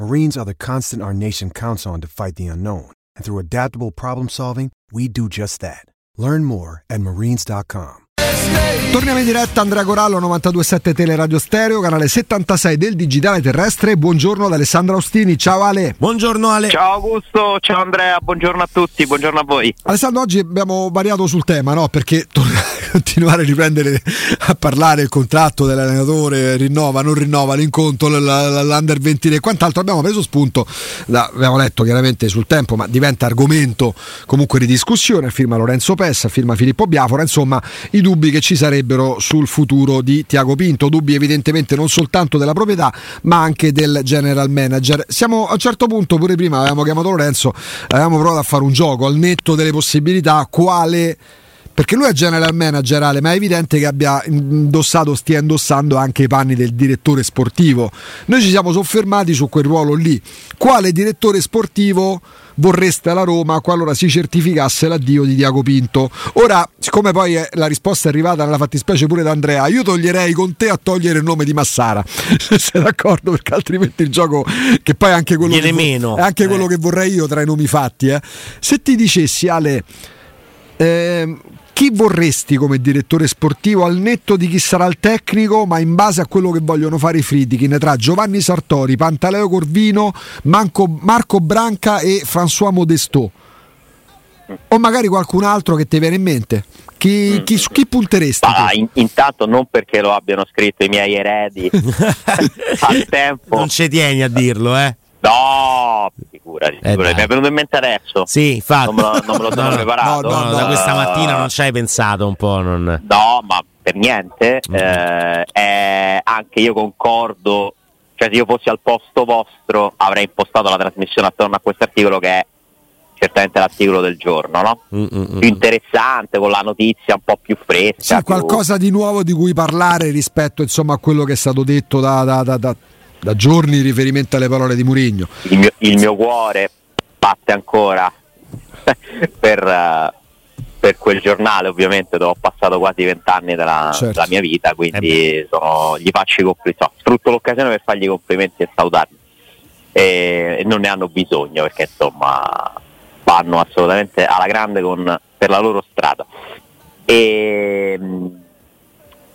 Marines are the constant our nation counts on to fight the unknown. And through adaptable problem solving, we do just that. Learn more at marines.com. Torniamo in diretta Andrea Corallo 927 Teleradio Stereo, canale 76 del Digitale Terrestre. Buongiorno ad Alessandro Austini. Ciao Ale. Buongiorno Ale. Ciao Augusto, ciao Andrea, buongiorno a tutti, buongiorno a voi. Alessandro, oggi abbiamo variato sul tema, no? Perché continuare a riprendere a parlare il contratto dell'allenatore, rinnova, non rinnova, l'incontro, l'under 23 e quant'altro, abbiamo preso spunto, da, abbiamo letto chiaramente sul tempo, ma diventa argomento comunque di discussione, firma Lorenzo Pessa, firma Filippo Biafora, insomma i dubbi che ci sarebbero sul futuro di Tiago Pinto, dubbi evidentemente non soltanto della proprietà ma anche del general manager. Siamo a un certo punto, pure prima avevamo chiamato Lorenzo, avevamo provato a fare un gioco al netto delle possibilità, quale perché lui è general manager Ale, ma è evidente che abbia indossato, stia indossando anche i panni del direttore sportivo. Noi ci siamo soffermati su quel ruolo lì. Quale direttore sportivo vorreste alla Roma qualora si certificasse l'addio di Diago Pinto? Ora, siccome poi la risposta è arrivata nella fattispecie pure da Andrea, io toglierei con te a togliere il nome di Massara. Se sei d'accordo, perché altrimenti il gioco, che poi è anche quello, che, meno. È anche eh. quello che vorrei io tra i nomi fatti. Eh. Se ti dicessi, Ale. Eh, chi vorresti come direttore sportivo al netto di chi sarà il tecnico, ma in base a quello che vogliono fare i Friedkin tra Giovanni Sartori, Pantaleo Corvino, Manco, Marco Branca e François Modesto? O magari qualcun altro che ti viene in mente? Chi, chi, chi punteresti? Ah, in, intanto non perché lo abbiano scritto i miei eredi al tempo. Non ci tieni a dirlo, eh? No, figurati, Eh, figurati. mi è venuto in mente adesso. Sì, infatti. Non me lo, non me lo sono No, preparato. No, no, da questa mattina non ci hai pensato un po'. Non... No, ma per niente. Mm. Eh, è- anche io concordo. Cioè, se io fossi al posto vostro, avrei impostato la trasmissione attorno a questo articolo che è certamente l'articolo del giorno, no? Mm, mm, mm. Più interessante, con la notizia un po' più fresca. Sì, più- qualcosa di nuovo di cui parlare rispetto insomma, a quello che è stato detto da, da- da- da- da giorni in riferimento alle parole di Murigno. il mio, il mio cuore batte ancora per, eh, per quel giornale ovviamente dove ho passato quasi vent'anni della, Certo. della mia vita quindi sono- gli faccio i complimenti no, sfrutto l'occasione per fargli i complimenti e salutarli e, e non ne hanno bisogno perché insomma vanno assolutamente alla grande con- per la loro strada e mh,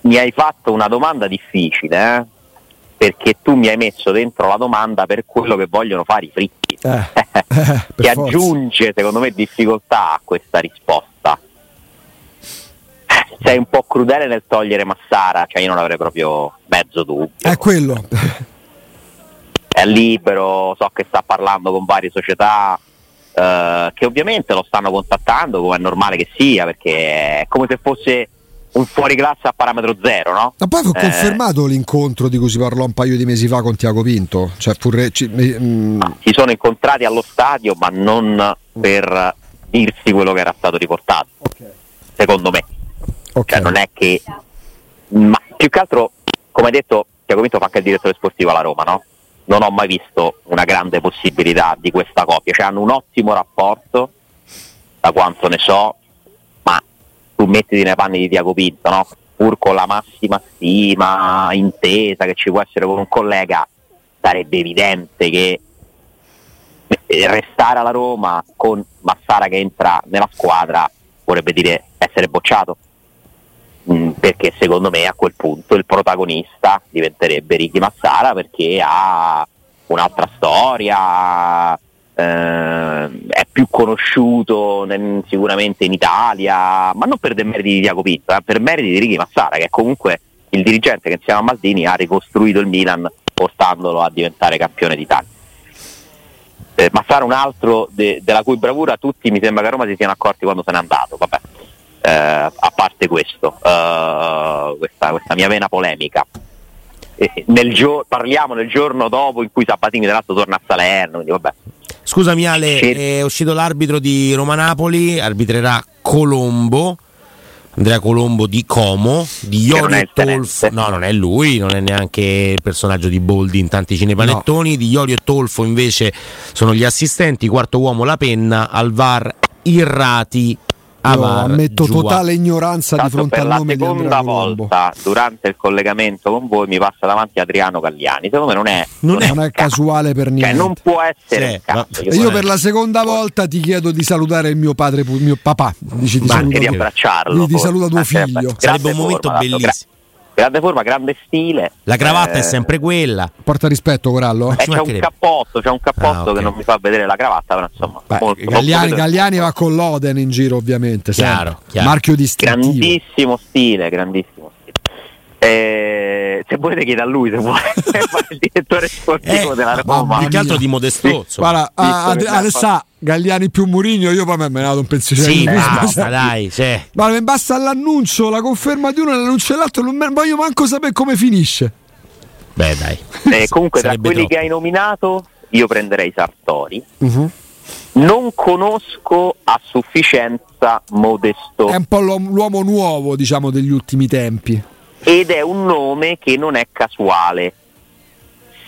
mi hai fatto una domanda difficile eh? Perché tu mi hai messo dentro la domanda per quello che vogliono fare i fritti Eh, eh, che aggiunge secondo me difficoltà a questa risposta. Sei un po' crudele nel togliere Massara, cioè io non avrei proprio mezzo dubbio. È quello. È libero, so che sta parlando con varie società eh, che ovviamente lo stanno contattando come è normale che sia, perché è come se fosse un fuoriclasse a parametro zero, no? Ma poi fu Eh, confermato l'incontro di cui si parlò un paio di mesi fa con Tiago Pinto. Cioè, pure, ci- mm, si sono incontrati allo stadio, ma non per dirsi quello che era stato riportato, secondo me. ok. Cioè, non è che. Ma più che altro, come hai detto, Tiago Pinto fa anche il direttore sportivo alla Roma, no? Non ho mai visto una grande possibilità di questa coppia. Cioè, hanno un ottimo rapporto, da quanto ne so, tu mettiti nei panni di Tiago Pinto, no? pur con la massima stima, intesa che ci può essere con un collega, sarebbe evidente che eh, restare alla Roma con Massara che entra nella squadra vorrebbe dire essere bocciato. Mm, perché secondo me a quel punto il protagonista diventerebbe Ricky Massara perché ha un'altra storia, eh, è più conosciuto nel- sicuramente in Italia, ma non per demeriti di Diaco Pinto, eh, per meriti di Ricky Massara, che è comunque il dirigente che insieme a Maldini ha ricostruito il Milan portandolo a diventare campione d'Italia. Eh, Massara un altro de- della cui bravura tutti mi sembra che a Roma si siano accorti quando se n'è andato, vabbè. Eh, a parte questo, eh, questa, questa mia vena polemica. Eh, nel gio- parliamo nel giorno dopo in cui Sabatini tra l'altro torna a Salerno, quindi vabbè. Scusami Ale, è uscito l'arbitro di Roma-Napoli, arbitrerà Colombo, Andrea Colombo di Como, di tenente. Tolfo, no non è lui, non è neanche il personaggio di Boldi in tanti cinepanettoni, di Iorio Tolfo invece sono gli assistenti, quarto uomo la penna, al VAR Irrati, Io Avar, ammetto Giua. totale ignoranza di fronte al la nome di Andrea seconda Colombo. volta durante il collegamento con voi mi passa davanti Adriano Galliani. Secondo me non è, Non è- Non è un caso. casuale per niente. Cioè, non può essere Sì, un caso. ma- Io per la seconda volta ti chiedo di salutare il mio padre, il mio papà. Dici di Ma anche di saluto- abbracciarlo. Di- di saluta tuo figlio. Sarebbe un momento bellissimo. Gra- grande forma, grande stile. La cravatta è Eh, sempre quella. Porta rispetto, Corallo. eh, c'è un cappotto, c'è un cappotto Ah, ok. che non mi fa vedere la cravatta, però insomma. Beh, molto- Galliani, molto- Galliani va con l'Oden in giro, ovviamente. Chiaro, chiaro. Marchio distintivo. Grandissimo stile, grandissimo stile. Eh, se volete chiede a lui se vuole il direttore sportivo Eh, della Roma. Più che altro di Modesto. Sì, insomma. Guarda, a- ad- Alessà, Galliani più Murigno, io poi mi è venuto un pensiero. Sì, basta, scusa. dai, cioè. Ma mi basta l'annuncio, la conferma di uno e l'annuncio dell'altro, non voglio manco sapere come finisce. Beh, dai. Eh, comunque tra quelli troppo. che hai nominato io prenderei Sartori. Mhm. Non conosco a sufficienza Modesto È un po' l'uom- l'uomo nuovo, diciamo, degli ultimi tempi. Ed è un nome che non è casuale.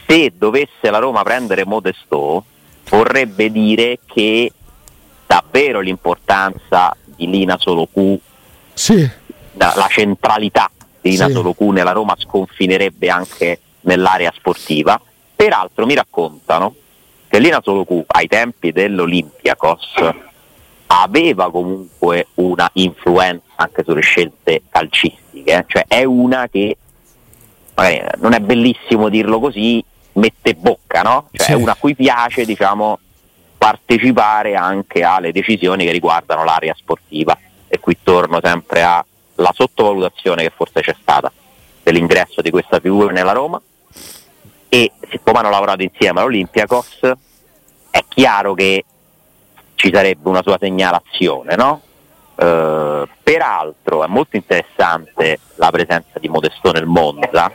Se dovesse la Roma prendere Modesto, vorrebbe dire che davvero l'importanza di Lina Solocu, Sì, la la centralità di Lina Sì. Solocu nella Roma sconfinerebbe anche nell'area sportiva. Peraltro mi raccontano che Lina Solocu ai tempi dell'Olympiakos aveva comunque una influenza anche sulle scelte calcistiche, cioè è una che non è bellissimo dirlo così, mette bocca, no? Cioè Sì. è una a cui piace, diciamo, partecipare anche alle decisioni che riguardano l'area sportiva. E qui torno sempre alla sottovalutazione che forse c'è stata dell'ingresso di questa figura nella Roma. E siccome hanno lavorato insieme all'Olympiakos, è chiaro che ci sarebbe una sua segnalazione, no? Eh, peraltro è molto interessante la presenza di Modesto nel Monza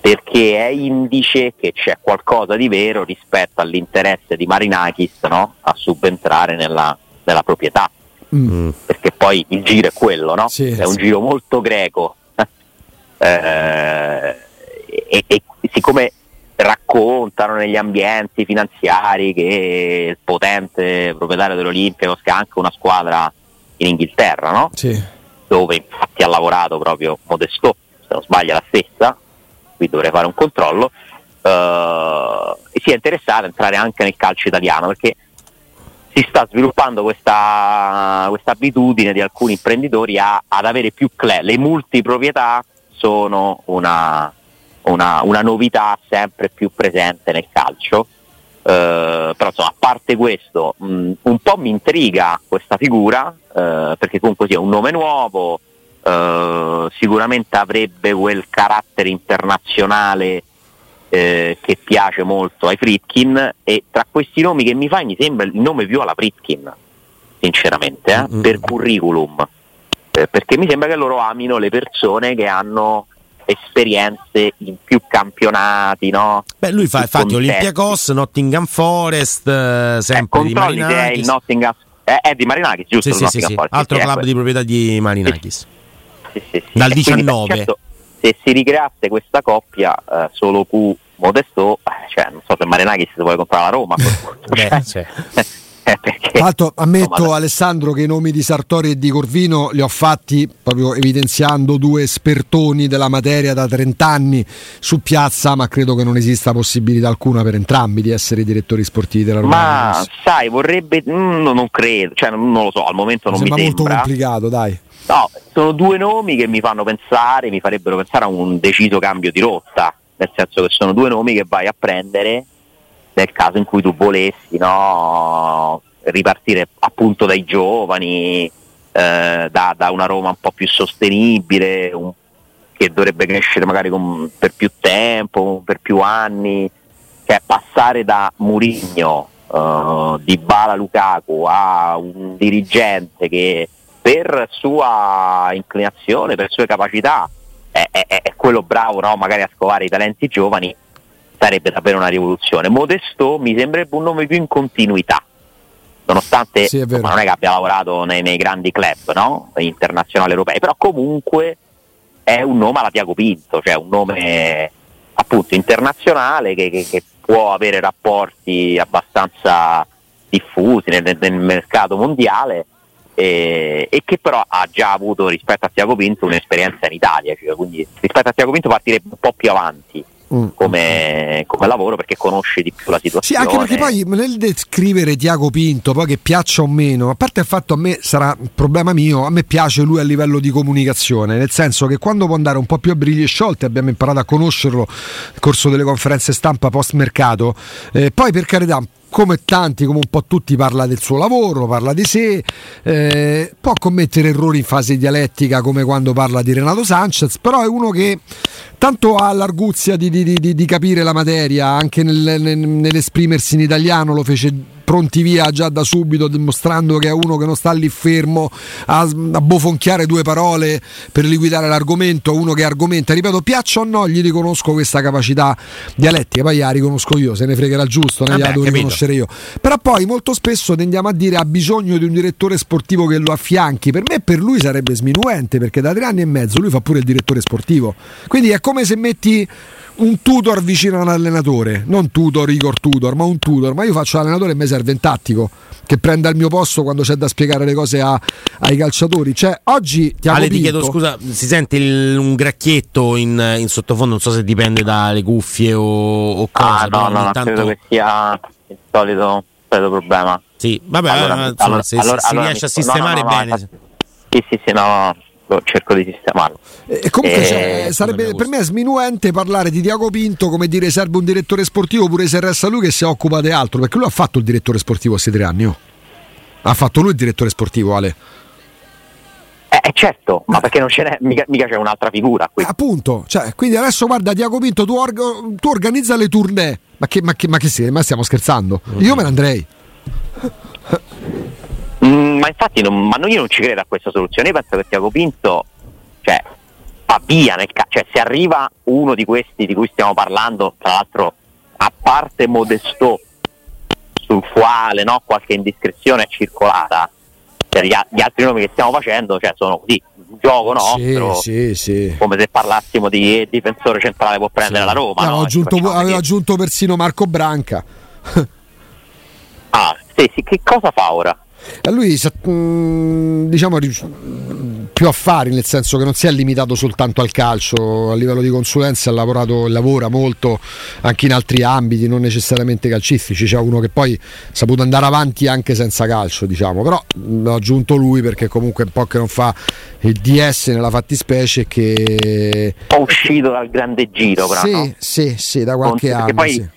perché è indice che c'è qualcosa di vero rispetto all'interesse di Marinakis no? a subentrare nella, nella proprietà Mm. perché poi il giro è quello, no? Sì, è un sì. giro molto greco. Eh, e, e siccome raccontano negli ambienti finanziari che il potente proprietario dell'Olimpico che ha anche una squadra in Inghilterra, no? sì. dove infatti ha lavorato proprio Modesto, se non sbaglio la stessa, qui dovrei fare un controllo, eh, e si è interessato a entrare anche nel calcio italiano perché si sta sviluppando questa, questa abitudine di alcuni imprenditori a- ad avere più club, le multiproprietà sono una, una- una novità sempre più presente nel calcio. Eh, però insomma, a parte questo, mh, un po' mi intriga questa figura, eh, perché comunque sia un nome nuovo, eh, sicuramente avrebbe quel carattere internazionale che piace molto ai Fritkin e tra questi nomi che mi fai mi sembra il nome più alla Fritkin, sinceramente, eh, Mm. per curriculum, perché mi sembra che loro amino le persone che hanno esperienze in più campionati, no? Beh, lui fa infatti. Olympiacos, Nottingham Forest, eh, Eh, sempre di controlli se è il Marinakis. Nottingham eh, è di Marinakis, giusto? Sì, il sì, sì. Forest, altro club quello. di proprietà di Marinakis. Sì, sì, sì. Dal E quindi, 19. beh, certo, se si ricreasse questa coppia, eh, solo Q Modesto, eh, cioè, non so se Marinakis si vuole comprare la Roma. Beh, cioè. Eh, perché, Tra l'altro ammetto insomma, Alessandro che i nomi di Sartori e di Corvino li ho fatti proprio evidenziando due espertoni della materia da 30 anni su piazza, ma credo che non esista possibilità alcuna per entrambi di essere direttori sportivi della Roma. Ma sai, vorrebbe, mm, non credo, cioè non lo so, al momento non mi, mi sembra. molto complicato, dai. No, sono due nomi che mi fanno pensare, mi farebbero pensare a un deciso cambio di rotta, nel senso che sono due nomi che vai a prendere nel caso in cui tu volessi no, ripartire appunto dai giovani, eh, da, da, una Roma un po' più sostenibile, un, che dovrebbe crescere magari con, per più tempo, per più anni, cioè passare da Murigno, uh, di Bala Lukaku a un dirigente che per sua inclinazione, per sue capacità è, è, è quello bravo no? magari a scovare i talenti giovani, sarebbe davvero una rivoluzione. Modesto mi sembrerebbe un nome più in continuità, nonostante sì, insomma, non è che abbia lavorato nei, nei grandi club no? internazionali europei, però comunque è un nome alla Tiago Pinto, cioè un nome appunto internazionale che, che, che può avere rapporti abbastanza diffusi nel, nel mercato mondiale e, e, che però ha già avuto rispetto a Tiago Pinto un'esperienza in Italia, cioè, quindi rispetto a Tiago Pinto partirebbe un po' più avanti Mm. Come, come, lavoro perché conosce di più la situazione. Sì, anche perché poi nel descrivere Tiago Pinto, poi che piaccia o meno, a parte il fatto a me sarà un problema mio, a me piace lui a livello di comunicazione, nel senso che quando può andare un po' più a briglie sciolte, abbiamo imparato a conoscerlo nel corso delle conferenze stampa post mercato, eh, poi per carità come tanti, come un po' tutti, parla del suo lavoro, parla di sé, eh, può commettere errori in fase dialettica come quando parla di Renato Sanchez, però è uno che tanto ha l'arguzia di, di, di, di capire la materia, anche nel, nel, nell'esprimersi in italiano lo fece pronti via già da subito, dimostrando che è uno che non sta lì fermo a, a bofonchiare due parole per liquidare l'argomento, uno che argomenta, ripeto, piaccia o no, gli riconosco questa capacità dialettica, poi la riconosco io, se ne fregherà giusto, ne la devo riconoscere io. Però poi molto spesso tendiamo a dire ha bisogno di un direttore sportivo che lo affianchi, per me per lui sarebbe sminuente, perché da tre anni e mezzo lui fa pure il direttore sportivo, quindi è come se metti un tutor vicino a un allenatore, non tutor Igor Tutor, ma un tutor, ma io faccio l'allenatore e mi serve un tattico che prenda il mio posto quando c'è da spiegare le cose a, ai calciatori. Cioè, oggi ti Ale, ti chiedo scusa, si sente il, un gracchietto in, in, sottofondo, non so se dipende dalle cuffie o, o cosa. Ah, no, no, no, tanto... credo che sia il solito, solito problema. Sì, vabbè, allora, insomma, allora, se, allora, se si riesce a sistemare no, no, bene. Sì, sì, sì, no, cerco di sistemarlo. E comunque e... Cioè, sarebbe, per me è sminuente parlare di Diago Pinto come dire serve un direttore sportivo pure se resta lui che si occupa di altro, perché lui ha fatto il direttore sportivo a 6 tre anni. Oh. Ha fatto lui il direttore sportivo, Ale. Eh, eh certo, ma perché non ce n'è, mica, mica c'è un'altra figura qui. Appunto, cioè, quindi adesso guarda Diago Pinto, tu, org- tu organizza le tournée. Ma che, ma che, ma che sì, ma stiamo scherzando? Io me ne andrei. Ma infatti non, ma io non ci credo a questa soluzione. Io penso che Tiago Pinto cioè, va via nel ca- cioè, se arriva uno di questi di cui stiamo parlando, tra l'altro a parte Modesto, sul quale no, qualche indiscrezione è circolata, cioè, gli, gli, altri nomi che stiamo facendo cioè, sono così, un gioco nostro, sì, sì, sì. come se parlassimo di difensore centrale può prendere la Roma. No, aggiunto, aveva aggiunto persino Marco Branca. ah, sì, sì, che cosa fa ora? A lui mm, diciamo più affari, nel senso che non si è limitato soltanto al calcio, a livello di consulenza ha lavorato e lavora molto anche in altri ambiti, non necessariamente calcistici. C'è uno che poi ha saputo andare avanti anche senza calcio, diciamo, però l'ho aggiunto lui perché comunque un po' che non fa il DS nella fattispecie che è uscito dal grande giro, però, sì, no? sì, sì, da qualche Con, anno. Poi sì.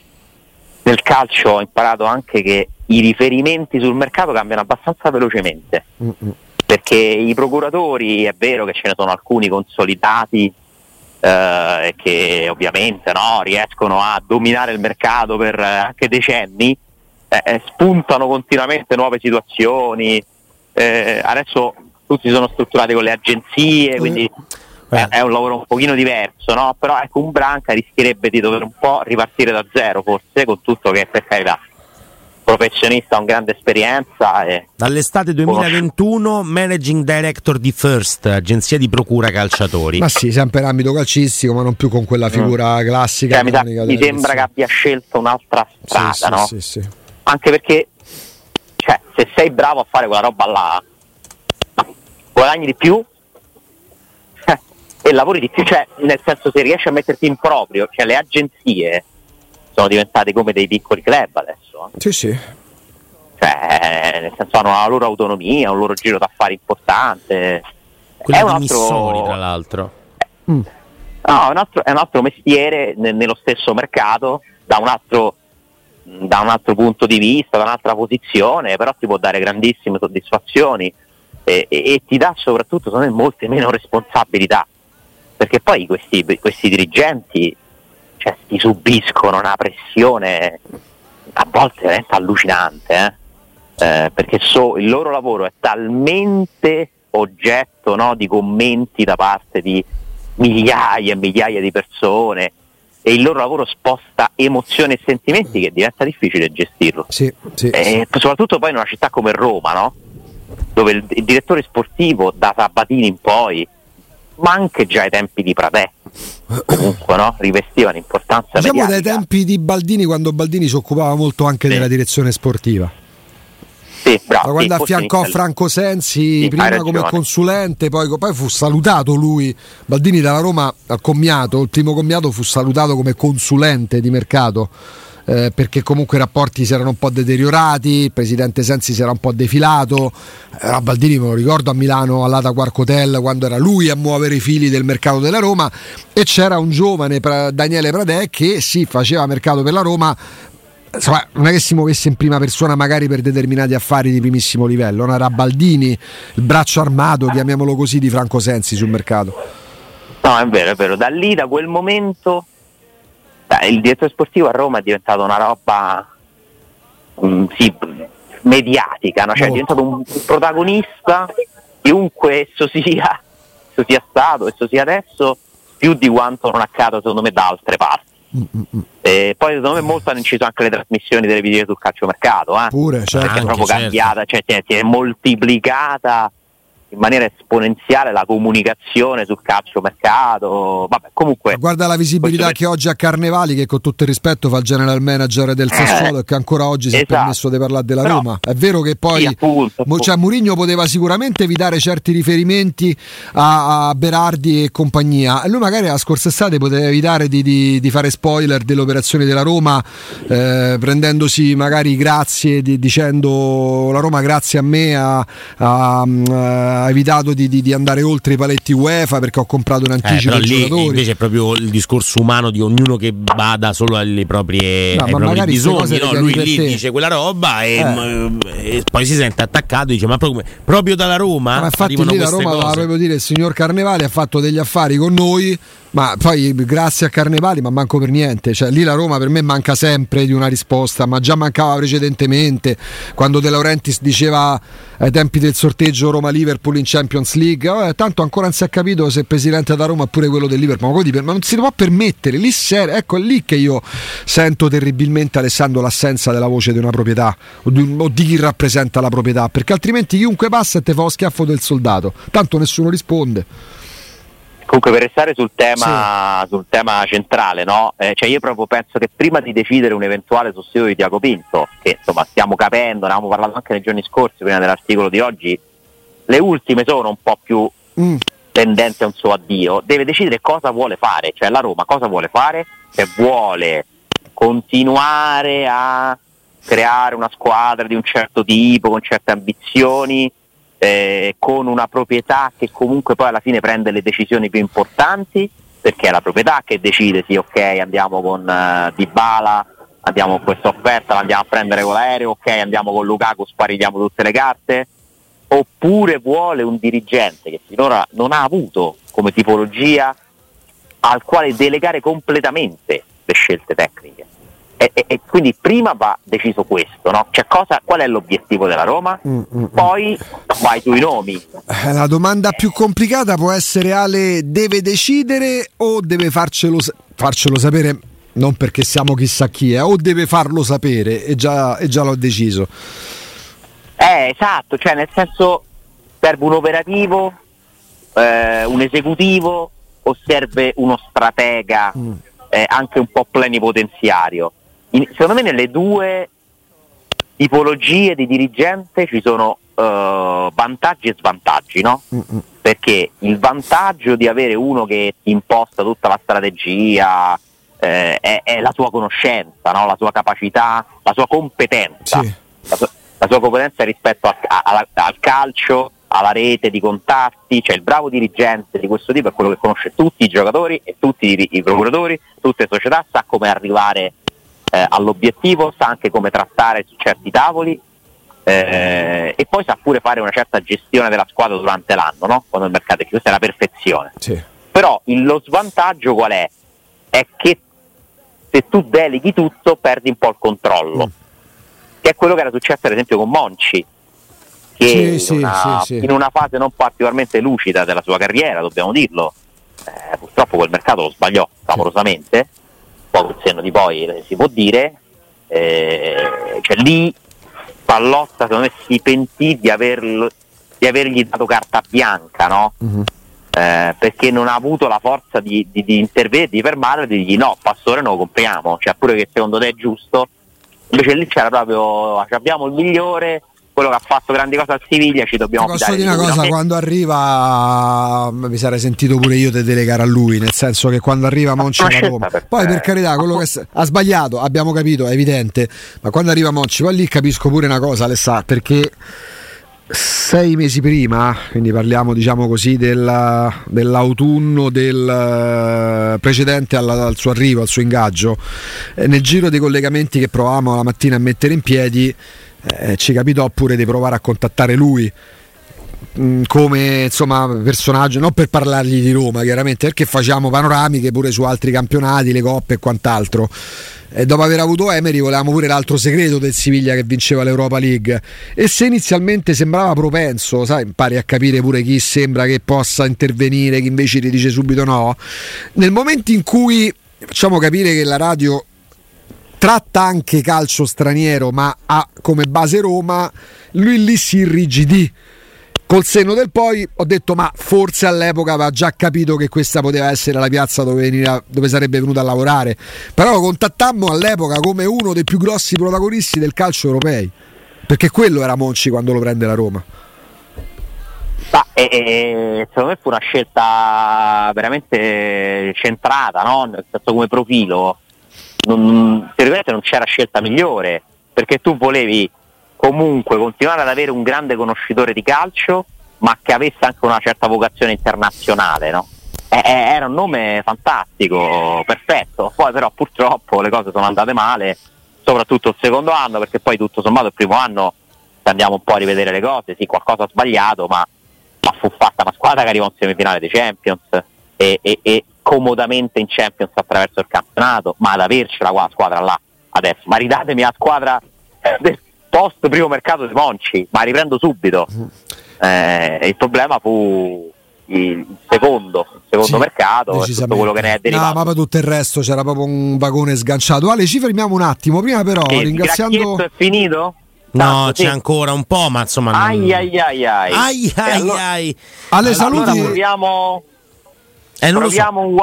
nel calcio ho imparato anche che i riferimenti sul mercato cambiano abbastanza velocemente. Mm-mm. Perché i procuratori è vero che ce ne sono alcuni consolidati eh, che ovviamente no, riescono a dominare il mercato per eh, anche decenni, eh, eh, spuntano continuamente nuove situazioni. Eh, adesso tutti sono strutturati con le agenzie, quindi è, è, un lavoro un pochino diverso, no? però ecco un Branca rischierebbe di dover un po' ripartire da zero forse, con tutto che per carità professionista con grande esperienza. Dall'estate 2021 conosce. managing director di First, agenzia di procura calciatori. Ma sì, sempre in ambito calcistico, ma non più con quella figura mm. classica. Cioè, mi, da, mi sembra che abbia scelto un'altra strada, sì, no? Sì, sì, Anche perché cioè, se sei bravo a fare quella roba là, guadagni di più e lavori di più, cioè nel senso se riesci a metterti in proprio, cioè le agenzie sono diventate come dei piccoli club adesso. Sì, sì. Cioè, nel senso hanno la loro autonomia, un loro giro d'affari importante. Quello è un altro... Missori, tra l'altro. Mm. No, è un altro, è un altro mestiere ne- nello stesso mercato, da un, altro, da un altro punto di vista, da un'altra posizione, però ti può dare grandissime soddisfazioni e, e- e ti dà soprattutto secondo me, molte meno responsabilità, perché poi questi, questi dirigenti cioè, ti subiscono una pressione a volte veramente allucinante, eh? Eh, perché so- il loro lavoro è talmente oggetto no, di commenti da parte di migliaia e migliaia di persone e il loro lavoro sposta emozioni e sentimenti che diventa difficile gestirlo. Sì, sì, E soprattutto poi in una città come Roma, no? dove il, il direttore sportivo da Sabatini in poi, ma anche già ai tempi di Pradè, comunque no? rivestiva un'importanza Diciamo dai mediatica. tempi di Baldini, quando Baldini si occupava molto anche Sì. della direzione sportiva. Sì, bravo, quando sì, affiancò Franco Sensi, Sì, prima come consulente, poi, poi fu salutato lui. Baldini dalla Roma al commiato, il primo commiato fu salutato come consulente di mercato. Eh, perché comunque i rapporti si erano un po' deteriorati, il presidente Sensi si era un po' defilato. Eh, Baldini me lo ricordo a Milano all'Ata Quark Hotel quando era lui a muovere i fili del mercato della Roma e c'era un giovane Daniele Pradè che sì faceva mercato per la Roma, insomma, non è che si muovesse in prima persona magari per determinati affari di primissimo livello, no? era Baldini, il braccio armato, chiamiamolo così, di Franco Sensi sul mercato. No, è vero, è vero. Da lì, da quel momento, il direttore sportivo a Roma è diventato una roba mm, sì, mediatica, no? cioè è diventato un protagonista, chiunque esso sia, esso sia stato, esso sia adesso, più di quanto non accada secondo me da altre parti. Mm, E poi secondo me molto hanno inciso anche le trasmissioni televisive sul calciomercato, eh? Pure, certo. perché è Anche, proprio certo. cambiata, cioè si è, si è moltiplicata in maniera esponenziale la comunicazione sul calciomercato. Vabbè, comunque Guarda la visibilità questo che oggi ha Carnevali, che con tutto il rispetto fa il general manager del Sassuolo e che ancora oggi si è esatto. permesso di parlare della Però- Roma. È vero che poi Sì, appunto, cioè, Mourinho poteva sicuramente evitare certi riferimenti a, a Berardi e compagnia. Lui magari la scorsa estate poteva evitare di, di- di fare spoiler delle operazioni della Roma, eh, prendendosi magari grazie, di- dicendo la Roma grazie a me ha, ha, mm, ha evitato di, di- di andare oltre i paletti UEFA perché ho comprato in Eh, anticipo però i lì giocatori. invece è proprio il discorso umano di ognuno che bada solo alle proprie, No, ai ma propri bisogni. no? Lui lì te. dice quella roba e, Eh. e poi si sente attaccato dice: Ma proprio, proprio dalla Roma? Ma infatti lì queste Roma cose?" doveva proprio dire il signor Carnevali ha fatto degli affari con noi, ma poi grazie a Carnevali, ma manco per niente. Cioè lì la Roma per me manca sempre di una risposta, ma già mancava precedentemente quando De Laurentiis diceva ai tempi del sorteggio Roma-Liverpool in Champions League, "Eh, tanto ancora non si è capito se il presidente da Roma è pure quello del Liverpool, ma, non si può permettere, lì ser- ecco è lì che io sento terribilmente Alessandro l'assenza della voce di una proprietà o di, o di chi rappresenta la proprietà, perché altrimenti chiunque passa e te fa lo schiaffo del soldato, tanto nessuno risponde. Comunque per restare sul tema, sul tema centrale, no? Eh, cioè io proprio penso che prima di decidere un eventuale sostituto di Tiago Pinto, che insomma stiamo capendo, ne avevamo parlato anche nei giorni scorsi, prima dell'articolo di oggi, le ultime sono un po' più Mm. tendente a un suo addio, deve decidere cosa vuole fare, cioè la Roma cosa vuole fare, se vuole continuare a creare una squadra di un certo tipo, con certe ambizioni, eh, con una proprietà che comunque poi alla fine prende le decisioni più importanti, perché è la proprietà che decide sì ok andiamo con eh, Dybala, andiamo con questa offerta, andiamo a prendere con l'aereo, ok andiamo con Lukaku, sparigliamo tutte le carte, oppure vuole un dirigente che finora non ha avuto come tipologia al quale delegare completamente le scelte tecniche. E, e- e quindi prima va deciso questo, no? Cioè cosa, qual è l'obiettivo della Roma? Mm, mm, mm. Poi vai sui nomi. Eh, La domanda più complicata può essere Ale deve decidere o deve farcelo, farcelo sapere non perché siamo chissà chi, eh, o deve farlo sapere e già, e già l'ho deciso. Eh, esatto, cioè nel senso serve un operativo, eh, un esecutivo o serve uno stratega eh, anche un po' plenipotenziario. In- secondo me nelle due tipologie di dirigente ci sono uh, vantaggi e svantaggi, no? Mm-mm. Perché il vantaggio di avere uno che ti imposta tutta la strategia eh, è, è, la sua conoscenza, no? la sua capacità, la sua competenza, sì. la, sua, la, sua, competenza rispetto a, a, a, al calcio, alla rete di contatti, cioè il bravo dirigente di questo tipo è quello che conosce tutti i giocatori e tutti i, i procuratori, tutte le società, sa come arrivare eh, all'obiettivo, sa anche come trattare su certi tavoli eh, e poi sa pure fare una certa gestione della squadra durante l'anno, no? quando il mercato è chiuso, questa è la perfezione. Sì. Però il, lo svantaggio qual è? È che se tu deleghi tutto perdi un po' il controllo, mm. che è quello che era successo ad esempio con Monci, che sì, in, una, sì, in, una, fase non particolarmente lucida della sua carriera, dobbiamo dirlo, eh, purtroppo quel mercato lo sbagliò clamorosamente, poi col senno di poi eh, si può dire, eh, cioè lì Pallotta secondo me si pentì di, averlo, di avergli dato carta bianca, no? Uh-huh. Eh, perché non ha avuto la forza di, di, di intervenire, di fermarlo e di dirgli no, Pastore non lo compriamo, cioè pure che secondo te è giusto, invece lì c'era proprio, abbiamo il migliore, quello che ha fatto grandi cose a Siviglia ci dobbiamo Posso dire una cosa, quando arriva mi sarei sentito pure io di delegare a lui, nel senso che quando arriva Monci alla Roma, per poi per carità, quello che ha sbagliato, abbiamo capito, è evidente, ma quando arriva Monci, poi lì capisco pure una cosa, Alessà, perché sei mesi prima, quindi parliamo diciamo così della, dell'autunno del uh, precedente alla, al suo arrivo, al suo ingaggio, eh, nel giro dei collegamenti che provavamo la mattina a mettere in piedi, eh, ci capitò pure di provare a contattare lui mm, come insomma personaggio non per parlargli di Roma chiaramente perché facciamo panoramiche pure su altri campionati le coppe e quant'altro. E dopo aver avuto Emery volevamo pure l'altro segreto del Siviglia che vinceva l'Europa League. E se inizialmente sembrava propenso sai impari a capire pure chi sembra che possa intervenire chi invece ti dice subito no nel momento in cui facciamo capire che la radio tratta anche calcio straniero ma ha come base Roma, lui lì si irrigidì. Col senno del poi ho detto ma forse all'epoca aveva già capito che questa poteva essere la piazza dove, venire, dove sarebbe venuto a lavorare, però lo contattammo all'epoca come uno dei più grossi protagonisti del calcio europei, perché quello era Monci quando lo prende la Roma. Ma, e, e, secondo me fu una scelta veramente centrata, no? come profilo non, teoricamente non c'era scelta migliore, perché tu volevi comunque continuare ad avere un grande conoscitore di calcio, ma che avesse anche una certa vocazione internazionale, no? Eh, eh, era un nome fantastico, perfetto, poi però purtroppo le cose sono andate male, soprattutto il secondo anno, perché poi tutto sommato il primo anno, andiamo un po' a rivedere le cose, sì, qualcosa ha sbagliato, ma, ma fu fatta una squadra che arrivò in semifinale dei Champions e, e, e comodamente in Champions attraverso il campionato, ma ad avercela qua la squadra là adesso, ma ridatemi la squadra eh, del post primo mercato di Monci, ma riprendo subito. Eh, il problema fu il secondo, il secondo sì, mercato e tutto quello che ne è derivato. No, ma poi tutto il resto c'era proprio un vagone sganciato. Ale, ci fermiamo un attimo, prima però che ringraziando... è finito? No, c'è ancora un po', ma insomma. Non... Ai ai ai ai. ai, ai, allora, ai. Ale, saluti. Allora, proviamo eh, proviamo so. un,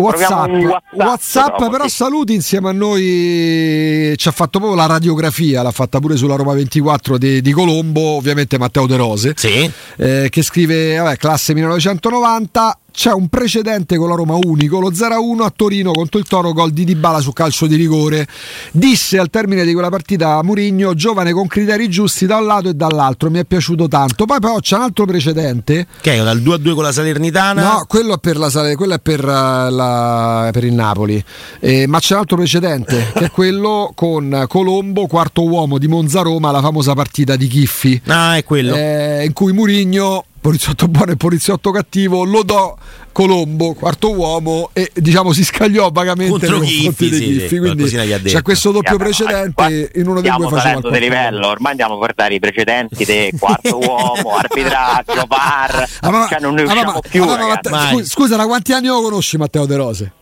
WhatsApp, WhatsApp, WhatsApp però, però saluti insieme a noi ci ha fatto proprio la radiografia l'ha fatta pure sulla Roma 24 di, di Colombo ovviamente Matteo De Rose sì. eh, che scrive vabbè, classe 1990 c'è un precedente con la Roma unico, lo 0-1 a Torino contro il Toro, gol di Dybala su calcio di rigore. Disse al termine di quella partita Murigno, giovane con criteri giusti da un lato e dall'altro, mi è piaciuto tanto. Poi però c'è un altro precedente. Che è dal 2-2 con la Salernitana? No, quello è per, la, quello è per, uh, la, per il Napoli. Eh, ma c'è un altro precedente, che è quello con Colombo, quarto uomo di Monza Roma, la famosa partita di Chiffi. Ah, è quello. Eh, in cui Murigno poliziotto buono e poliziotto cattivo, lo do Colombo, quarto uomo, e diciamo si scagliò vagamente contro Chiffi, dei Chiffi. Sì, quindi c'è questo doppio yeah, precedente in uno dei due faceva di livello, ormai andiamo a guardare i precedenti del quarto uomo, arbitraggio, VAR, ah, ma, cioè non ne ah, usciamo ah, più. Ah, ma, scusa, da quanti anni lo conosci Matteo De Rose?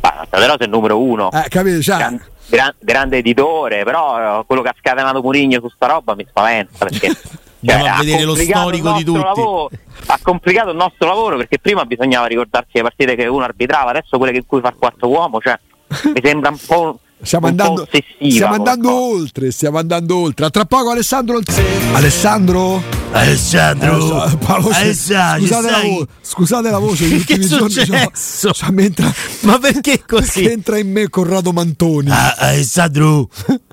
Matteo De Rose è il numero uno. Eh, capito, cioè, Gran, gran, grande editore, però quello che ha scatenato Murigno su sta roba mi spaventa perché Andiamo cioè, a vedere lo storico di tutti. Lavoro, ha complicato il nostro lavoro perché prima bisognava ricordarsi le partite che uno arbitrava, adesso quelle che in cui fa il quarto uomo, cioè, mi sembra un po' Stiamo andando, stiamo andando oltre, stiamo andando oltre. A tra poco Alessandro. Alessandro? Alessandro, Eh, Paolo, Alessandro, scusate, la vo- scusate la voce. gli ultimi giorni mi entra- Ma perché così? perché entra in me Corrado Mantoni. Ah, Alessandro.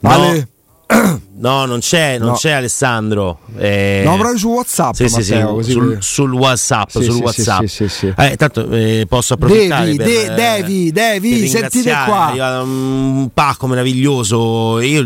No, Ale, no, non c'è, non No. c'è Alessandro. Eh, no, proprio su WhatsApp. Sì, sì, sì, Matteo, così sul, sul WhatsApp, Sì, sul sì, WhatsApp. sì, sì, sì. Eh, tanto eh, posso approfittare Devi, per, de- eh, devi, devi, sentite qua. un pacco meraviglioso. Io,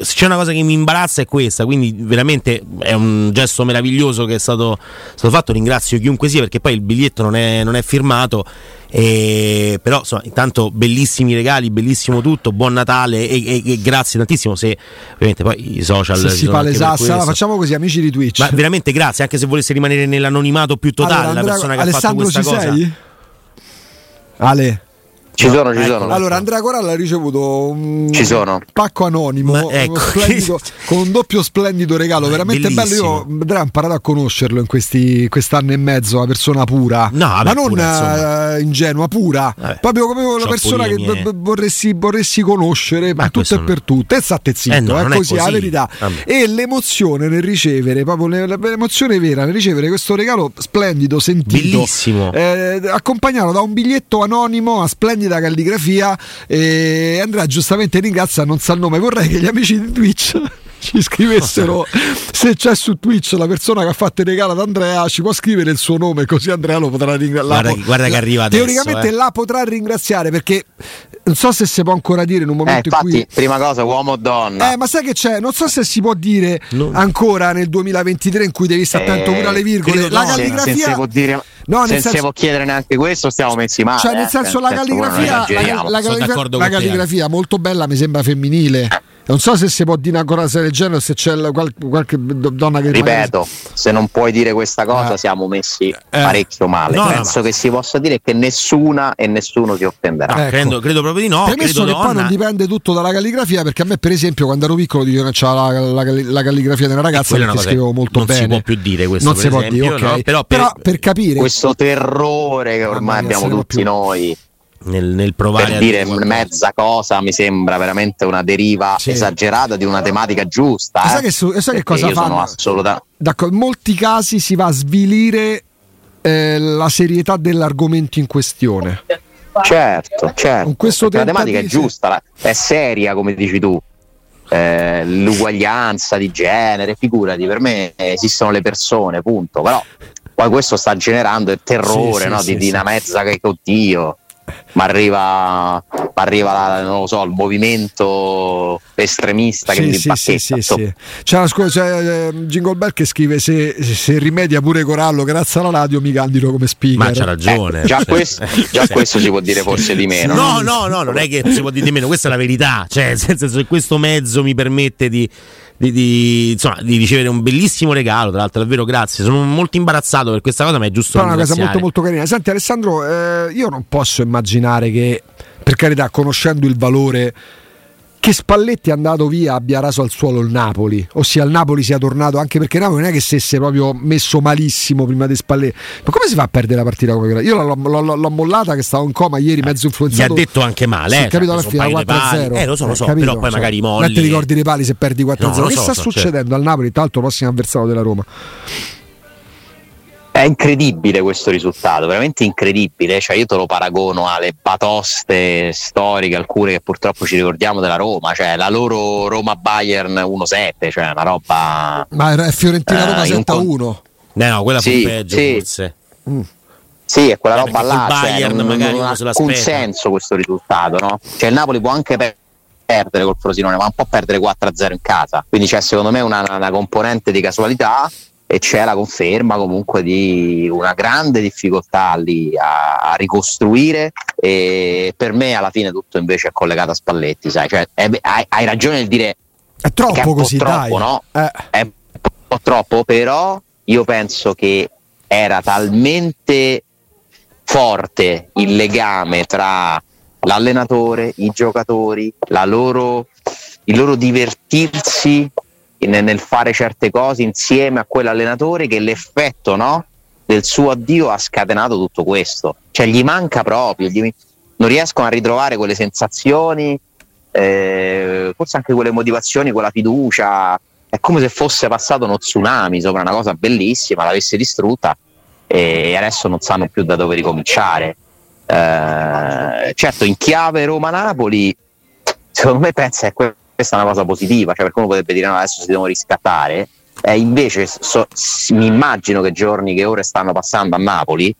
se c'è una cosa che mi imbarazza è questa, quindi veramente è un gesto meraviglioso che è stato, stato fatto. Ringrazio chiunque sia perché poi il biglietto non è, non è firmato. E, però insomma, intanto bellissimi regali, bellissimo tutto, buon Natale e, e- e grazie tantissimo. Se ovviamente poi i social Se si palesassa, questo. facciamo così, amici di Twitch. Ma veramente grazie, anche se volesse rimanere nell'anonimato più totale Allora, la Andrea- persona che Alessandro ha fatto ci questa cosa. sei? Ale. Ci sono, ci ecco, sono. Allora, Andrea Coralla ha ricevuto un Ci sono. pacco anonimo ecco, splendido- con un doppio splendido regalo, veramente Bellissimo. bello. Io Andrea ho imparato a conoscerlo in questi quest'anno e mezzo, una persona pura, No, vabbè, ma non pura, eh, ingenua, pura, Vabbè. proprio come una persona che v- vorresti, vorresti conoscere Ma per tutto e per tutte. E state zitto, Eh no, è non è così, è la verità. Vabbè. E l'emozione nel ricevere, proprio le- l'emozione vera nel ricevere questo regalo splendido, sentito, Bellissimo. eh, accompagnato da un biglietto anonimo a splendida calligrafia. E Andrea giustamente ringrazia, non sa il nome. Vorrei che gli amici di Twitch ci scrivessero se c'è su Twitch la persona che ha fatto il regalo ad Andrea, ci può scrivere il suo nome, così Andrea lo potrà ringraziare. Guarda- guarda che arriva adesso, Teoricamente eh. la potrà ringraziare perché non so se si può ancora dire in un Eh, momento in infatti, cui. prima cosa, uomo o donna. Eh, ma sai che c'è? Non so se si può dire No. ancora nel 2023 in cui devi stare attento Eh, pure alle virgole. La no, Se- se calligrafia. si può dire, No, nel se senso- si può chiedere neanche questo, stiamo messi male. Cioè, nel eh. senso, la Nel senso, calligrafia, la, la la calligrafia molto bella mi sembra femminile. Non so se si può dire ancora una serie del genere o se c'è qualche do- donna che Ripeto, se non puoi dire questa cosa, Eh. siamo messi Eh. parecchio male. No, no, Penso ma- che si possa dire che nessuna e nessuno si offenderà. Ecco. credo, credo proprio di no. Premesso credo che poi donna. non dipende tutto dalla calligrafia, perché a me, per esempio, quando ero piccolo dicevo che c'era la, la- la calligrafia ragazza è una perché cosa scrivevo che molto non si bene. può più dire questo, Non per si può esempio, dire, ok. no? Però Però, per- per capire, Questo terrore che ormai mia, abbiamo può tutti più. noi nel, nel provare per a dire qualcosa. mezza cosa mi sembra veramente una deriva Sì. esagerata di una tematica giusta. E eh. sai che su- sai che cosa io sono fanno? assoluta- D'accordo, in molti casi si va a svilire eh, la serietà dell'argomento in questione. Certo, certo. La tematica è giusta, è seria come dici tu. Eh, l'uguaglianza di genere, figurati, per me esistono le persone, punto. Però poi questo sta generando il terrore Sì, sì, no? sì, di, di sì. una mezza che oddio. Ma arriva, arriva non lo so, il movimento estremista che Sì, mi sì, sì, sì, sì. C'è, una scu- c'è, eh, Jingle Bell che scrive se, se rimedia pure Corallo grazie alla radio mi candido come speaker. Ma c'ha ragione. Eh, già Cioè- questo, già questo si può dire forse di meno. No, no, no, non è che si può dire di meno, questa è la verità. Cioè, nel senso che questo mezzo mi permette di, di- di, insomma, di ricevere un bellissimo regalo. Tra l'altro, davvero grazie. Sono molto imbarazzato per questa cosa, ma è giusto è una cosa molto molto carina. Senti Alessandro, eh, io non posso immaginare che, per carità, conoscendo il valore che Spalletti è andato via abbia raso al suolo il Napoli, ossia il Napoli sia tornato anche perché Napoli non è che stesse proprio messo malissimo prima di Spalletti. Ma come si fa a perdere la partita come quella? Io l'ho, l'ho- l'ho mollata che stavo in coma ieri mezzo Gli ha influenzato. detto anche male, eh, capito cioè, alla fine un paio di 4-0. pali. Eh, lo so, lo so, capito, però poi magari i molli- Non ti ricordi dei pali se perdi 4-0. No, che so, sta so, succedendo al Napoli? Tra l'altro, prossimo avversario della Roma. È incredibile questo risultato, veramente incredibile. Cioè, io te lo paragono alle batoste storiche, alcune che purtroppo ci ricordiamo della Roma, cioè la loro Roma-Bayern 1-7, cioè una roba. Ma è Fiorentina Roma Eh, in un 7-1. Eh, no, quella fu Sì, peggio, sì. forse. Sì, è quella Eh, roba là, col cioè, Bayern non, magari non uno ha alcun senso questo risultato, no? Cioè il Napoli può anche per- perdere col Frosinone, ma non può perdere 4-0 in casa. Quindi c'è secondo me una, una componente di casualità e c'è la conferma comunque di una grande difficoltà lì a, a ricostruire e per me alla fine tutto invece è collegato a Spalletti, sai? Cioè, è- hai, hai ragione nel dire È che è troppo un po' così, troppo, dai. no? Eh. è un po' troppo, però io penso che era talmente forte il legame tra l'allenatore, i giocatori, la loro, il loro divertirsi nel fare certe cose insieme a quell'allenatore che l'effetto no, del suo addio ha scatenato tutto questo. Cioè gli manca proprio, gli- non riescono a ritrovare quelle sensazioni eh, forse anche quelle motivazioni, quella fiducia, è come se fosse passato uno tsunami sopra una cosa bellissima, l'avesse distrutta e adesso non sanno più da dove ricominciare. Eh, certo, in chiave Roma-Napoli, secondo me pensa che questa è una cosa positiva, cioè perché uno potrebbe dire no, adesso si devono riscattare, e invece so, mi immagino che giorni che ore stanno passando a Napoli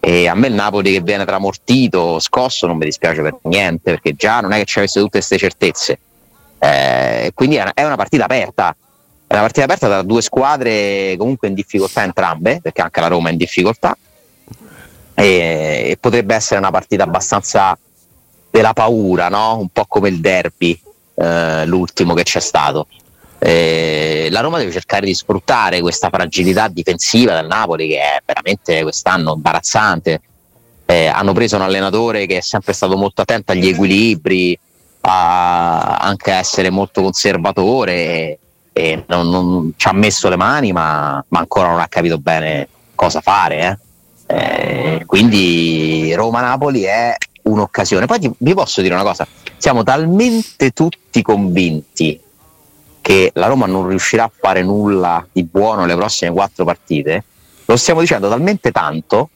e a me il Napoli che viene tramortito, scosso, non mi dispiace per niente, perché già non è che ci avesse tutte queste certezze. Eh, quindi è una partita aperta, è una partita aperta da due squadre comunque in difficoltà entrambe, perché anche la Roma è in difficoltà. E, e potrebbe essere una partita abbastanza della paura, no? un po' come il derby, eh, l'ultimo che c'è stato. Eh, la Roma deve cercare di sfruttare questa fragilità difensiva del Napoli che è veramente quest'anno imbarazzante. Eh, hanno preso un allenatore che è sempre stato molto attento agli equilibri, a anche a essere molto conservatore e, e non, non, ci ha messo le mani, ma, ma, ancora non ha capito bene cosa fare. Eh. Eh, quindi Roma-Napoli è un'occasione. Poi vi posso dire una cosa: siamo talmente tutti convinti che la Roma non riuscirà a fare nulla di buono le prossime quattro partite, lo stiamo dicendo talmente tanto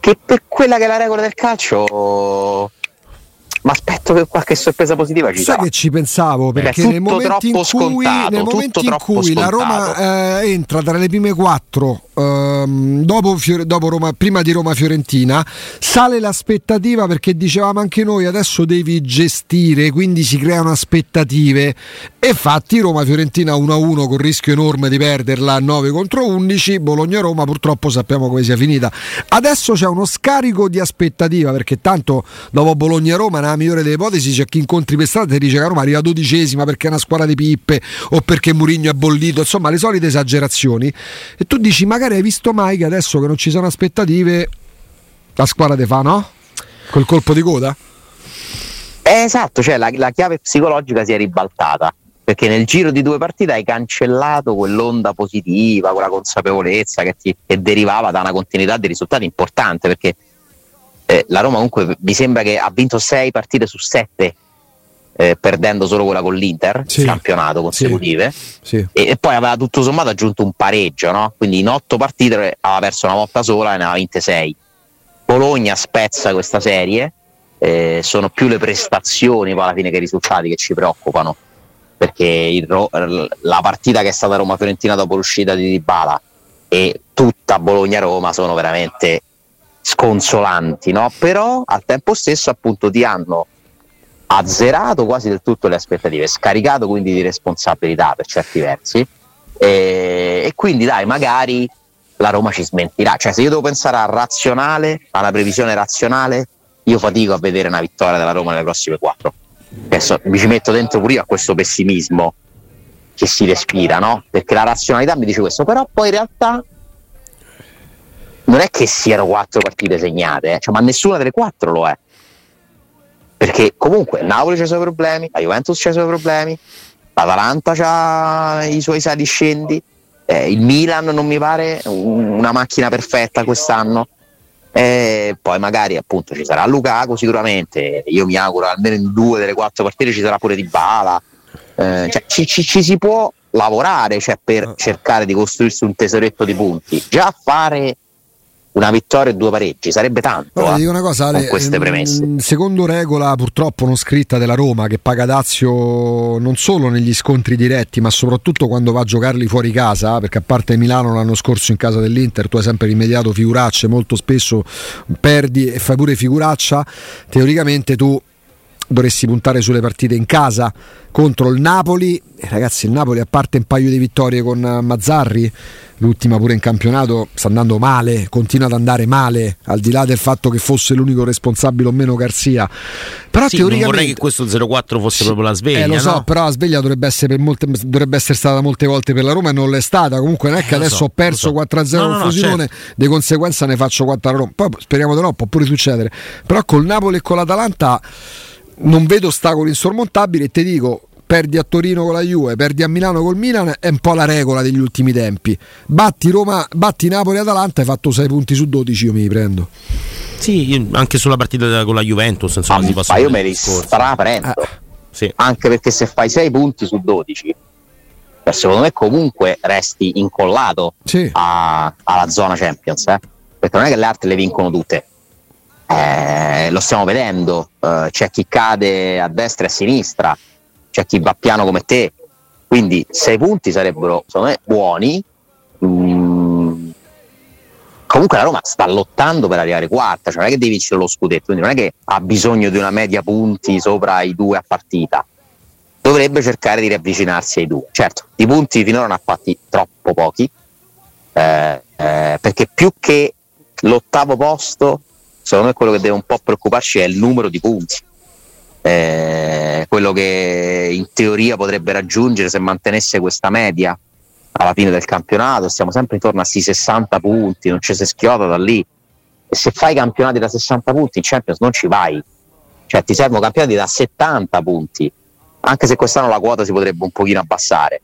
che per quella che è la regola del calcio ma aspetto che qualche sorpresa positiva ci Sai sarà. che ci pensavo? Perché nel momento in cui, scontato, nel momento in cui la Roma eh, entra tra le prime quattro ehm, dopo, dopo Roma, prima di Roma-Fiorentina sale l'aspettativa perché dicevamo anche noi adesso devi gestire quindi si creano aspettative. E infatti Roma-Fiorentina 1-1 con rischio enorme di perderla 9 contro 11 Bologna-Roma purtroppo sappiamo come sia finita. Adesso c'è uno scarico di aspettativa perché tanto dopo Bologna-Roma nella migliore delle ipotesi c'è chi incontri per strada e dice che Roma arriva dodicesima perché è una squadra di pippe o perché Murigno è bollito insomma le solite esagerazioni e tu dici magari hai visto mai che adesso che non ci sono aspettative la squadra te fa no? col colpo di coda? Esatto, cioè la, la chiave psicologica si è ribaltata perché nel giro di due partite hai cancellato quell'onda positiva, quella consapevolezza che, ti, che derivava da una continuità di risultati importante perché eh, la Roma comunque mi sembra che ha vinto sei partite su sette eh, perdendo solo quella con l'Inter, Sì. campionato consecutive Sì. e, e poi aveva tutto sommato aggiunto un pareggio, no? quindi in otto partite aveva perso una volta sola e ne aveva vinte sei. Bologna spezza questa serie, eh, sono più le prestazioni poi alla fine che i risultati che ci preoccupano, perché il la partita che è stata Roma-Fiorentina dopo l'uscita di Dybala e tutta Bologna-Roma sono veramente sconsolanti, no? però al tempo stesso appunto ti hanno azzerato quasi del tutto le aspettative, scaricato quindi di responsabilità per certi versi e, e quindi dai magari la Roma ci smentirà, cioè se io devo pensare a razionale, a una previsione razionale, io fatico a vedere una vittoria della Roma nelle prossime quattro. Adesso mi ci metto dentro pure io a questo pessimismo che si respira, no? Perché la razionalità mi dice questo, però poi in realtà non è che siano quattro partite segnate, eh, cioè, ma nessuna delle quattro lo è. Perché comunque il Napoli c'ha i suoi problemi, la Juventus c'ha i suoi problemi, l'Atalanta ha i suoi sali scendi, eh, il Milan non mi pare un- una macchina perfetta quest'anno. E poi magari appunto ci sarà Lukaku sicuramente, io mi auguro almeno in due delle quattro partite ci sarà pure Di Bala, cioè, ci, ci- ci si può lavorare cioè, per cercare di costruirsi un tesoretto di punti, già fare una vittoria e due pareggi sarebbe tanto Allora, eh, una cosa, Ale, queste ehm, premesse. Secondo regola purtroppo non scritta della Roma che paga Dazio non solo negli scontri diretti, ma soprattutto quando va a giocarli fuori casa, perché a parte Milano l'anno scorso in casa dell'Inter, tu hai sempre rimediato figuracce, molto spesso perdi e fai pure figuraccia, teoricamente tu dovresti puntare sulle partite in casa contro il Napoli. E ragazzi, il Napoli, a parte un paio di vittorie con eh, Mazzarri, l'ultima pure in campionato, sta andando male, continua ad andare male, al di là del fatto che fosse l'unico responsabile o meno Garzia. Però Sì, non teoricamente. vorrei che questo 0-4 fosse proprio la sveglia. Eh, lo so, no? però la sveglia dovrebbe essere, per molte- dovrebbe essere stata molte volte per la Roma e non l'è stata. Comunque non è che Eh, adesso so, ho perso so. 4-0 No, no, con no, Frosinone, certo. di conseguenza ne faccio 4 a Roma. Poi speriamo di no, può pure succedere. Però col Napoli e con l'Atalanta non vedo ostacoli insormontabili e ti dico. Perdi a Torino con la Juve, perdi a Milano col Milan, è un po' la regola degli ultimi tempi. Batti Roma, batti Napoli e Atalanta, hai fatto 6 punti su 12, io mi riprendo. Sì, anche sulla partita con la Juventus, insomma, si possono ma io me li straprendo. Ah, sì. Anche perché se fai 6 punti su 12, eh, secondo me comunque resti incollato sì. a, alla zona Champions, eh? perché non è che le altre le vincono tutte. Eh, lo stiamo vedendo, eh, c'è chi cade a destra e a sinistra, c'è chi va piano come te, quindi 6 punti sarebbero secondo me buoni. Mm, comunque la Roma sta lottando per arrivare quarta, cioè non è che devi vincere lo scudetto, quindi non è che ha bisogno di una media punti sopra i due a partita, dovrebbe cercare di riavvicinarsi ai due. Certo, i punti finora non ha fatti troppo pochi, eh, eh, perché più che l'ottavo posto, secondo me quello che deve un po' preoccuparci è il numero di punti. Eh, quello che in teoria potrebbe raggiungere se mantenesse questa media alla fine del campionato, stiamo sempre intorno a questi 60 punti, non ci si schiota da lì. E se fai campionati da 60 punti in Champions non ci vai, cioè ti servono campionati da 70 punti, anche se quest'anno la quota si potrebbe un pochino abbassare.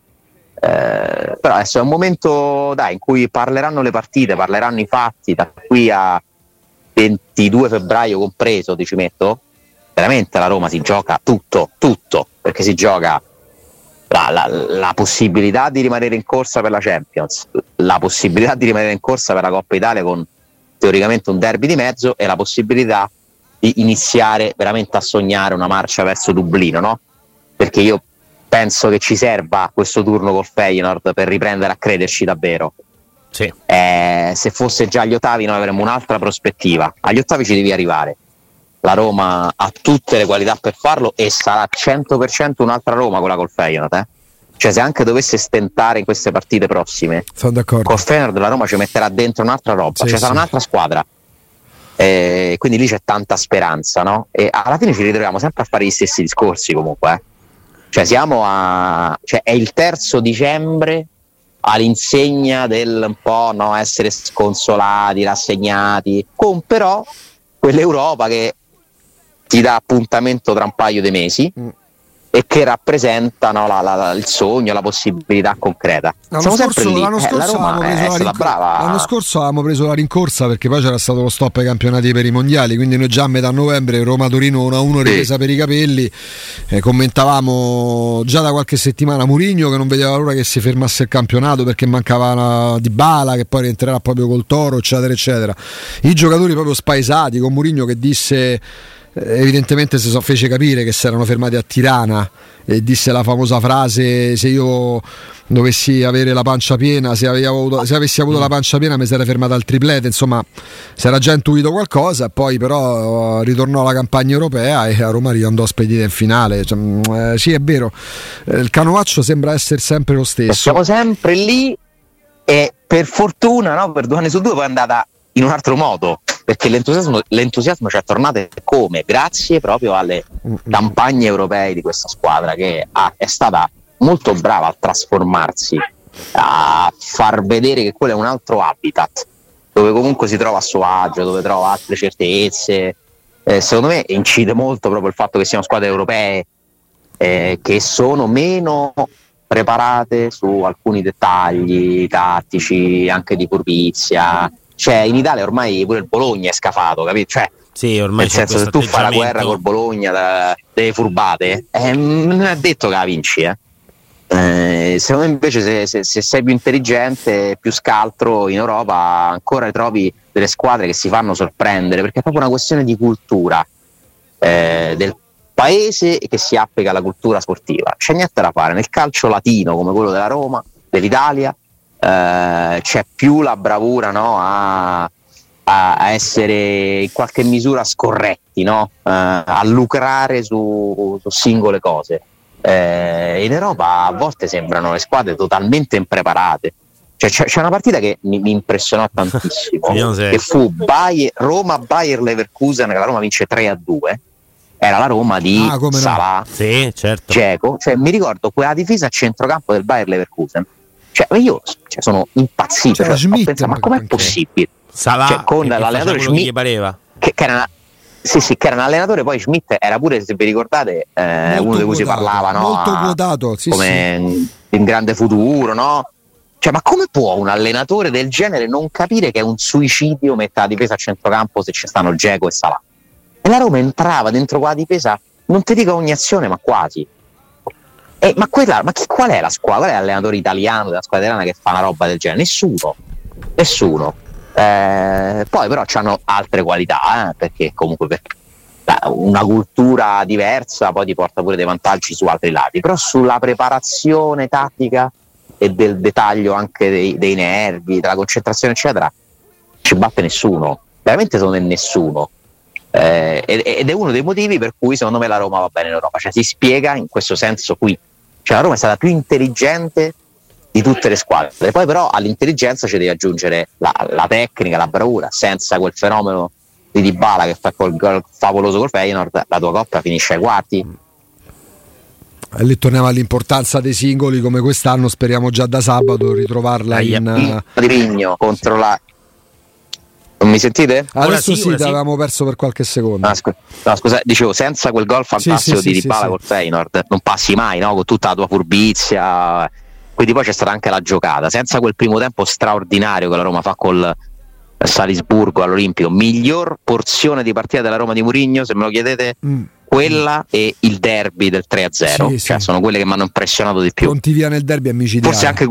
Eh, però adesso è un momento dai, in cui parleranno le partite, parleranno i fatti, da qui a 22 febbraio compreso, ti ci metto? Veramente la Roma si gioca tutto, tutto, perché si gioca la, la, la, possibilità di rimanere in corsa per la Champions, la possibilità di rimanere in corsa per la Coppa Italia con teoricamente un derby di mezzo e la possibilità di iniziare veramente a sognare una marcia verso Dublino, no? Perché io penso che ci serva questo turno col Feyenoord per riprendere a crederci davvero. Sì. Eh, se fosse già agli ottavi noi avremmo un'altra prospettiva. Agli ottavi ci devi arrivare la Roma ha tutte le qualità per farlo e sarà 100% un'altra Roma quella col Feyenoord. Eh? Cioè, se anche dovesse stentare in queste partite prossime, col Feyenoord la Roma ci metterà dentro un'altra roba, sì, cioè sì. sarà un'altra squadra. Eh, quindi lì c'è tanta speranza, no? E alla fine ci ritroviamo sempre a fare gli stessi discorsi comunque. Eh? Cioè, siamo a. Cioè, è il terzo dicembre all'insegna del un po' no, essere sconsolati, rassegnati, con però quell'Europa che ti dà appuntamento tra un paio di mesi mm. E che rappresentano la, la, il sogno, la possibilità concreta. L'anno scorso, l'anno, eh, scorso rincor- l'anno, scorso avevamo preso la rincorsa perché poi c'era stato lo stop ai campionati per i mondiali, quindi noi già a metà novembre Roma-Torino 1-1 ripresa sì. per i capelli, eh, commentavamo già da qualche settimana Murigno che non vedeva l'ora che si fermasse il campionato perché mancava Di Bala che poi rientrerà proprio col Toro, eccetera, eccetera. I giocatori proprio spaesati con Murigno che disse eh, evidentemente si so, fece capire che si erano fermati a Tirana e disse la famosa frase se io dovessi avere la pancia piena se, avuto, se avessi avuto la pancia piena mi sarei fermato al triplete. Insomma si era già intuito qualcosa poi però ritornò alla campagna europea e a Roma andò spedita in finale. Cioè, mm, eh, sì è vero. Eh, il canovaccio sembra essere sempre lo stesso. Siamo sempre lì e per fortuna no, per due anni su due poi è andata in un altro modo perché l'entusiasmo, l'entusiasmo ci è tornato come? Grazie proprio alle campagne europee di questa squadra che ha, è stata molto brava a trasformarsi, a far vedere che quello è un altro habitat, dove comunque si trova a suo agio, dove trova altre certezze. Eh, secondo me incide molto proprio il fatto che siano squadre europee eh, che sono meno preparate su alcuni dettagli tattici, anche di furbizia, cioè, in Italia ormai pure il Bologna è scafato, capito? Cioè, sì, ormai nel senso, se tu fai la guerra col Bologna da, delle furbate, eh, non è detto che la vinci, eh. Eh, secondo me invece se, se, se, sei più intelligente, più scaltro in Europa ancora trovi delle squadre che si fanno sorprendere perché è proprio una questione di cultura eh, del paese che si applica alla cultura sportiva. C'è niente da fare nel calcio latino come quello della Roma, dell'Italia, eh, c'è più la bravura no, a, a, essere in qualche misura scorretti, no? eh, a lucrare su, su singole cose. Eh, in Europa a volte sembrano le squadre totalmente impreparate. Cioè, c'è, c'è, una partita che mi, mi impressionò tantissimo, che fu Bayer, Roma-Bayer Leverkusen, che la Roma vince 3 a 2 era la Roma di ah, Salah, no. sì, certo. Geco. Cioè, mi ricordo quella difesa a centrocampo del Bayer Leverkusen cioè, io cioè, sono impazzito. Cioè, Schmidt, pensato, ma com'è possibile? Salah, cioè, con l'allenatore Schmidt, che, che, era sì, sì, che era un allenatore, poi Schmidt era pure, se vi ricordate, eh, uno di cui si parlava, no? Molto quotato, sì, come sì. in grande futuro, no? Cioè, ma come può un allenatore del genere non capire che è un suicidio mettere la difesa a centrocampo se ci stanno Geco e Salah? E la Roma entrava dentro quella difesa, non ti dico ogni azione, ma quasi. Eh, ma, quella, ma chi, qual è la squadra? Qual è l'allenatore italiano della squadra italiana che fa una roba del genere? Nessuno. Nessuno. Eh, poi però hanno altre qualità, eh, perché comunque per, una cultura diversa poi ti porta pure dei vantaggi su altri lati, però sulla preparazione tattica e del dettaglio anche dei, dei nervi, della concentrazione eccetera, ci batte nessuno, veramente secondo me nessuno. Eh, ed è uno dei motivi per cui secondo me la Roma va bene in Europa, cioè si spiega in questo senso qui, cioè la Roma è stata più intelligente di tutte le squadre, poi però all'intelligenza ci devi aggiungere la, la tecnica, la bravura, senza quel fenomeno di Dybala che fa quel gol favoloso col Feyenoord, la tua coppia finisce ai quarti. E lì torniamo all'importanza dei singoli come quest'anno, speriamo già da sabato ritrovarla in... Vigno contro la non mi sentite? Adesso sì, sì, sì. avevamo perso per qualche secondo. Ah, scu- no, scusa, dicevo, senza quel gol fantastico sì, di Dybala col Feyenoord non passi mai, no? Con tutta la tua furbizia. Quindi poi c'è stata anche la giocata. Senza quel primo tempo straordinario che la Roma fa col Salisburgo all'Olimpico, miglior porzione di partita della Roma di Murigno, se me lo chiedete, mm. quella e il derby del 3-0. Cioè, sono quelle che mi hanno impressionato di più. Conti via nel derby è micidiale. Forse anche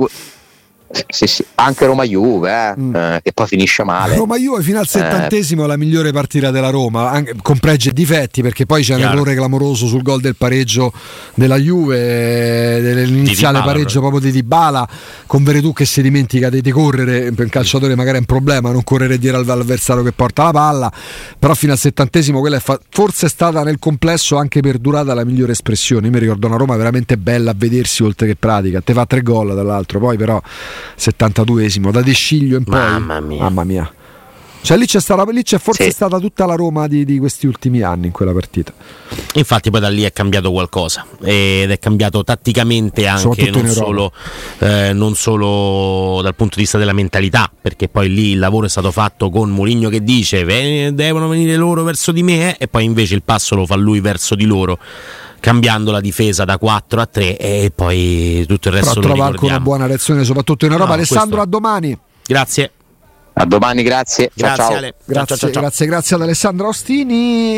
sì, sì. Anche Roma Juve, eh, mm. eh, che poi finisce male. Roma Juve fino al eh. settantesimo è la migliore partita della Roma, anche, con pregi e difetti, perché poi c'è Chiaro. un errore clamoroso sul gol del pareggio della Juve, l'iniziale di pareggio proprio di Dybala, con Veretù che si dimentica di correre, per un calciatore magari è un problema non correre dietro all'avversario che porta la palla, però fino al settantesimo quella è fa- forse è stata nel complesso anche per durata la migliore espressione. Io mi ricordo una Roma veramente bella a vedersi oltre che pratica, te fa tre gol dall'altro, poi però 72esimo, da Desciglio in poi. Mamma mia. Mamma mia. Cioè lì c'è, stata, lì c'è forse sì. stata tutta la Roma di, di, questi ultimi anni in quella partita. Infatti poi da lì è cambiato qualcosa ed è cambiato tatticamente anche non solo, eh, non solo, dal punto di vista della mentalità, perché poi lì il lavoro è stato fatto con Mourinho che dice devono venire loro verso di me eh, e poi invece il passo lo fa lui verso di loro cambiando la difesa da 4 a 3 e poi tutto il resto Però trova anche una buona reazione soprattutto in Europa. No, Alessandro, questo... a domani. Grazie. A domani, grazie. Ciao, grazie, ciao. Ale. Grazie, ciao, ciao, grazie, grazie ad Alessandro Ostini.